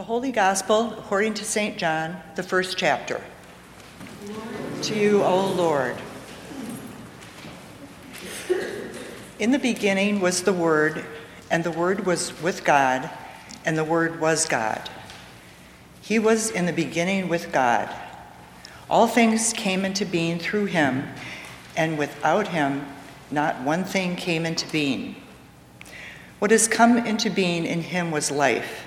The Holy Gospel according to St. John, the first chapter. To you, O Lord. In the beginning was the Word, and the Word was with God, and the Word was God. He was in the beginning with God. All things came into being through him, and without him, not one thing came into being. What has come into being in him was life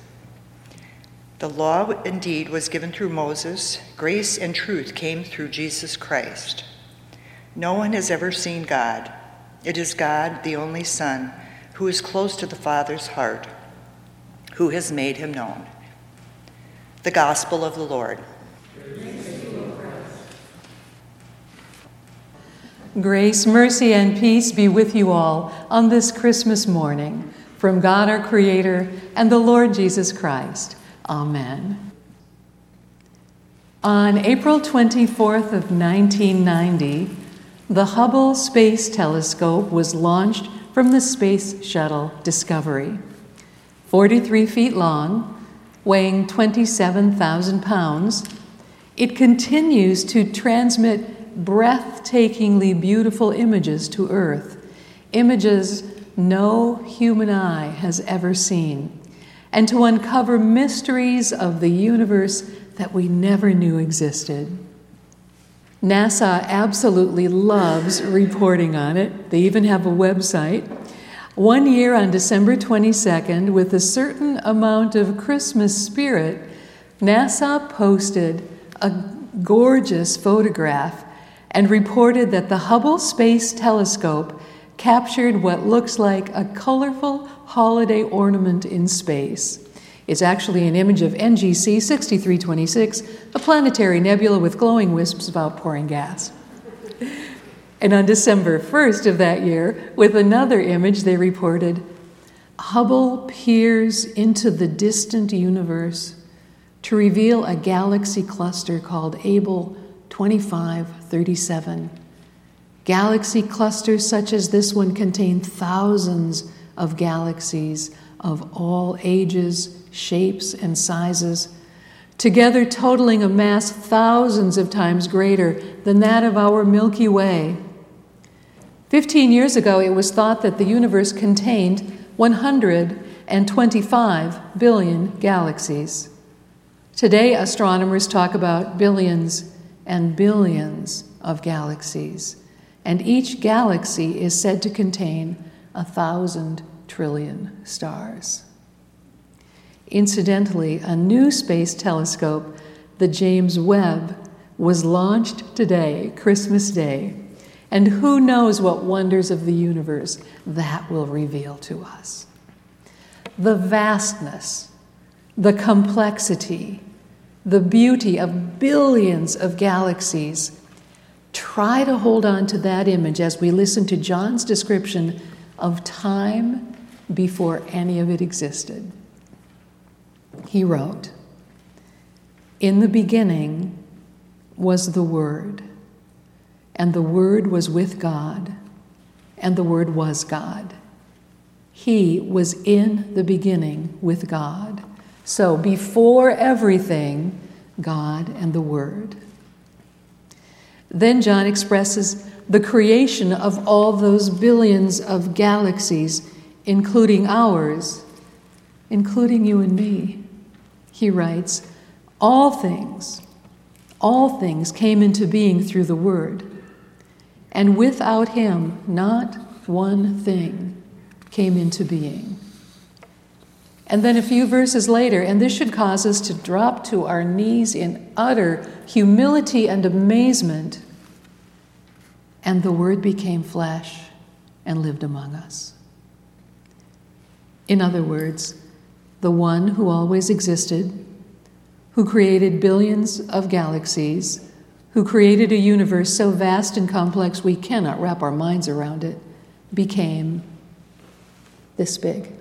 The law indeed was given through Moses, grace and truth came through Jesus Christ. No one has ever seen God. It is God, the only Son, who is close to the Father's heart, who has made him known. The Gospel of the Lord. Grace, mercy, and peace be with you all on this Christmas morning from God our Creator and the Lord Jesus Christ. Amen. On April 24th of 1990, the Hubble Space Telescope was launched from the Space Shuttle Discovery. 43 feet long, weighing 27,000 pounds, it continues to transmit breathtakingly beautiful images to Earth, images no human eye has ever seen and to uncover mysteries of the universe that we never knew existed. NASA absolutely loves reporting on it. They even have a website. One year on December 22nd, with a certain amount of Christmas spirit, NASA posted a gorgeous photograph and reported that the Hubble Space Telescope captured what looks like a colorful holiday ornament in space. It's actually an image of NGC 6326, a planetary nebula with glowing wisps of outpouring gas. And on December 1st of that year, with another image, they reported Hubble peers into the distant universe to reveal a galaxy cluster called Abell 2537. Galaxy clusters such as this one contain thousands of galaxies of all ages, shapes, and sizes, together totaling a mass thousands of times greater than that of our Milky Way. Fifteen years ago, it was thought that the universe contained 125 billion galaxies. Today, astronomers talk about billions and billions of galaxies, and each galaxy is said to contain a thousand trillion stars. Incidentally, a new space telescope, the James Webb, was launched today, Christmas Day, and who knows what wonders of the universe that will reveal to us. The vastness, the complexity, the beauty of billions of galaxies. Try to hold on to that image as we listen to John's description of time before any of it existed. He wrote, In the beginning was the Word, and the Word was with God, and the Word was God. He was in the beginning with God. So before everything, God and the Word. Then John expresses the creation of all those billions of galaxies, including ours, including you and me. He writes, All things, all things came into being through the Word, and without Him, not one thing came into being. And then a few verses later, and this should cause us to drop to our knees in utter humility and amazement. And the Word became flesh and lived among us. In other words, the one who always existed, who created billions of galaxies, who created a universe so vast and complex we cannot wrap our minds around it, became this big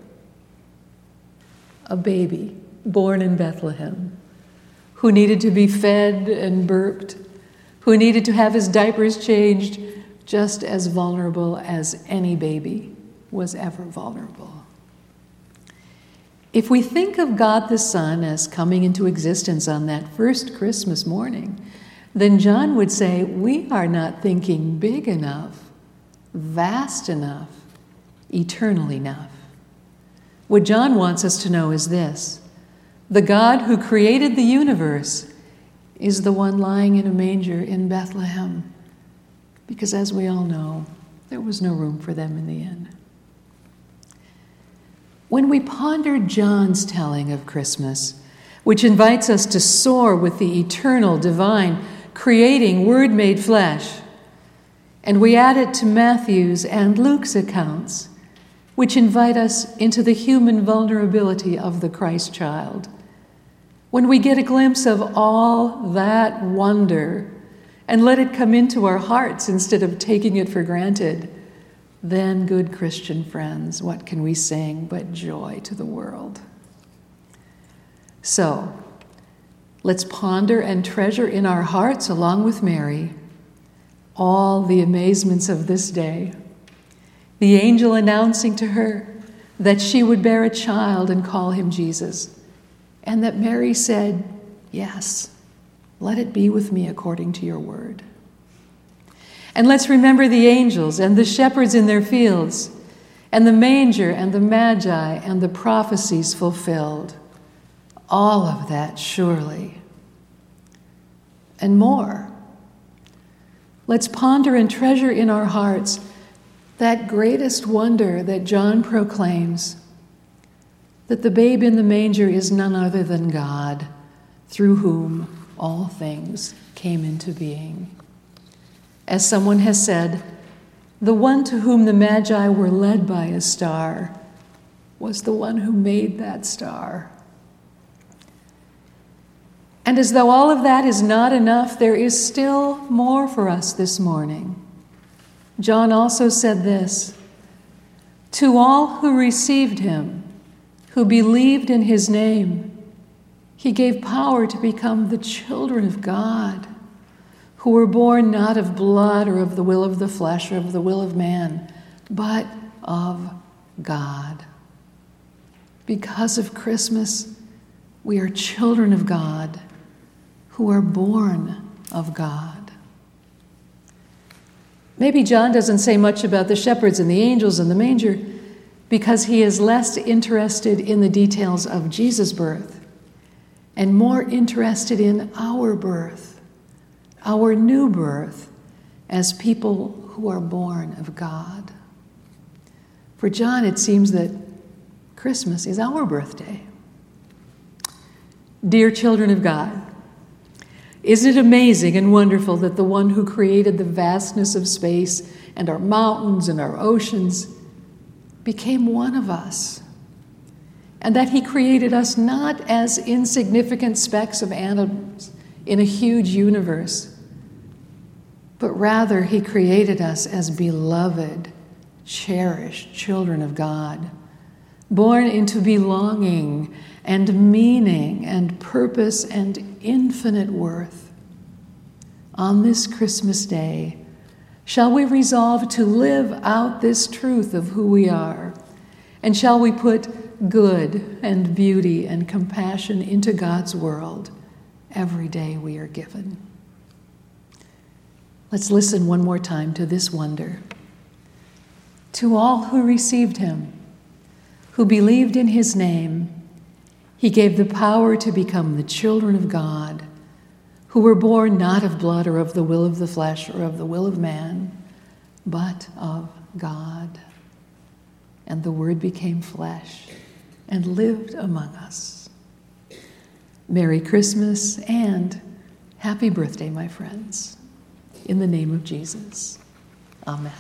a baby born in Bethlehem who needed to be fed and burped, who needed to have his diapers changed, just as vulnerable as any baby was ever vulnerable. If we think of God the Son as coming into existence on that first Christmas morning, then John would say, We are not thinking big enough, vast enough, eternal enough. What John wants us to know is this the God who created the universe is the one lying in a manger in Bethlehem. Because as we all know, there was no room for them in the inn. When we ponder John's telling of Christmas, which invites us to soar with the eternal, divine, creating Word made flesh, and we add it to Matthew's and Luke's accounts, which invite us into the human vulnerability of the Christ child. When we get a glimpse of all that wonder and let it come into our hearts instead of taking it for granted, then, good Christian friends, what can we sing but joy to the world? So, let's ponder and treasure in our hearts, along with Mary, all the amazements of this day. The angel announcing to her that she would bear a child and call him Jesus, and that Mary said, Yes, let it be with me according to your word. And let's remember the angels and the shepherds in their fields, and the manger and the magi and the prophecies fulfilled. All of that, surely. And more. Let's ponder and treasure in our hearts that greatest wonder that John proclaims that the babe in the manger is none other than God, through whom all things came into being. As someone has said, the one to whom the Magi were led by a star was the one who made that star. And as though all of that is not enough, there is still more for us this morning. John also said this To all who received him, who believed in his name, he gave power to become the children of God, who were born not of blood or of the will of the flesh or of the will of man, but of God. Because of Christmas, we are children of God who are born of God. Maybe John doesn't say much about the shepherds and the angels and the manger because he is less interested in the details of Jesus' birth and more interested in our birth, our new birth as people who are born of God. For John, it seems that Christmas is our birthday. Dear children of God, isn't it amazing and wonderful that the one who created the vastness of space and our mountains and our oceans became one of us? And that he created us not as insignificant specks of atoms in a huge universe, but rather he created us as beloved, cherished children of God, born into belonging and meaning and purpose and infinite worth. On this Christmas day, Shall we resolve to live out this truth of who we are? And shall we put good and beauty and compassion into God's world every day we are given? Let's listen one more time to this wonder. To all who received him, who believed in his name, he gave the power to become the children of God, who were born not of blood or of the will of the flesh or of the will of man, but of God. And the Word became flesh and lived among us. Merry Christmas and happy birthday, my friends. In the name of Jesus. Amen.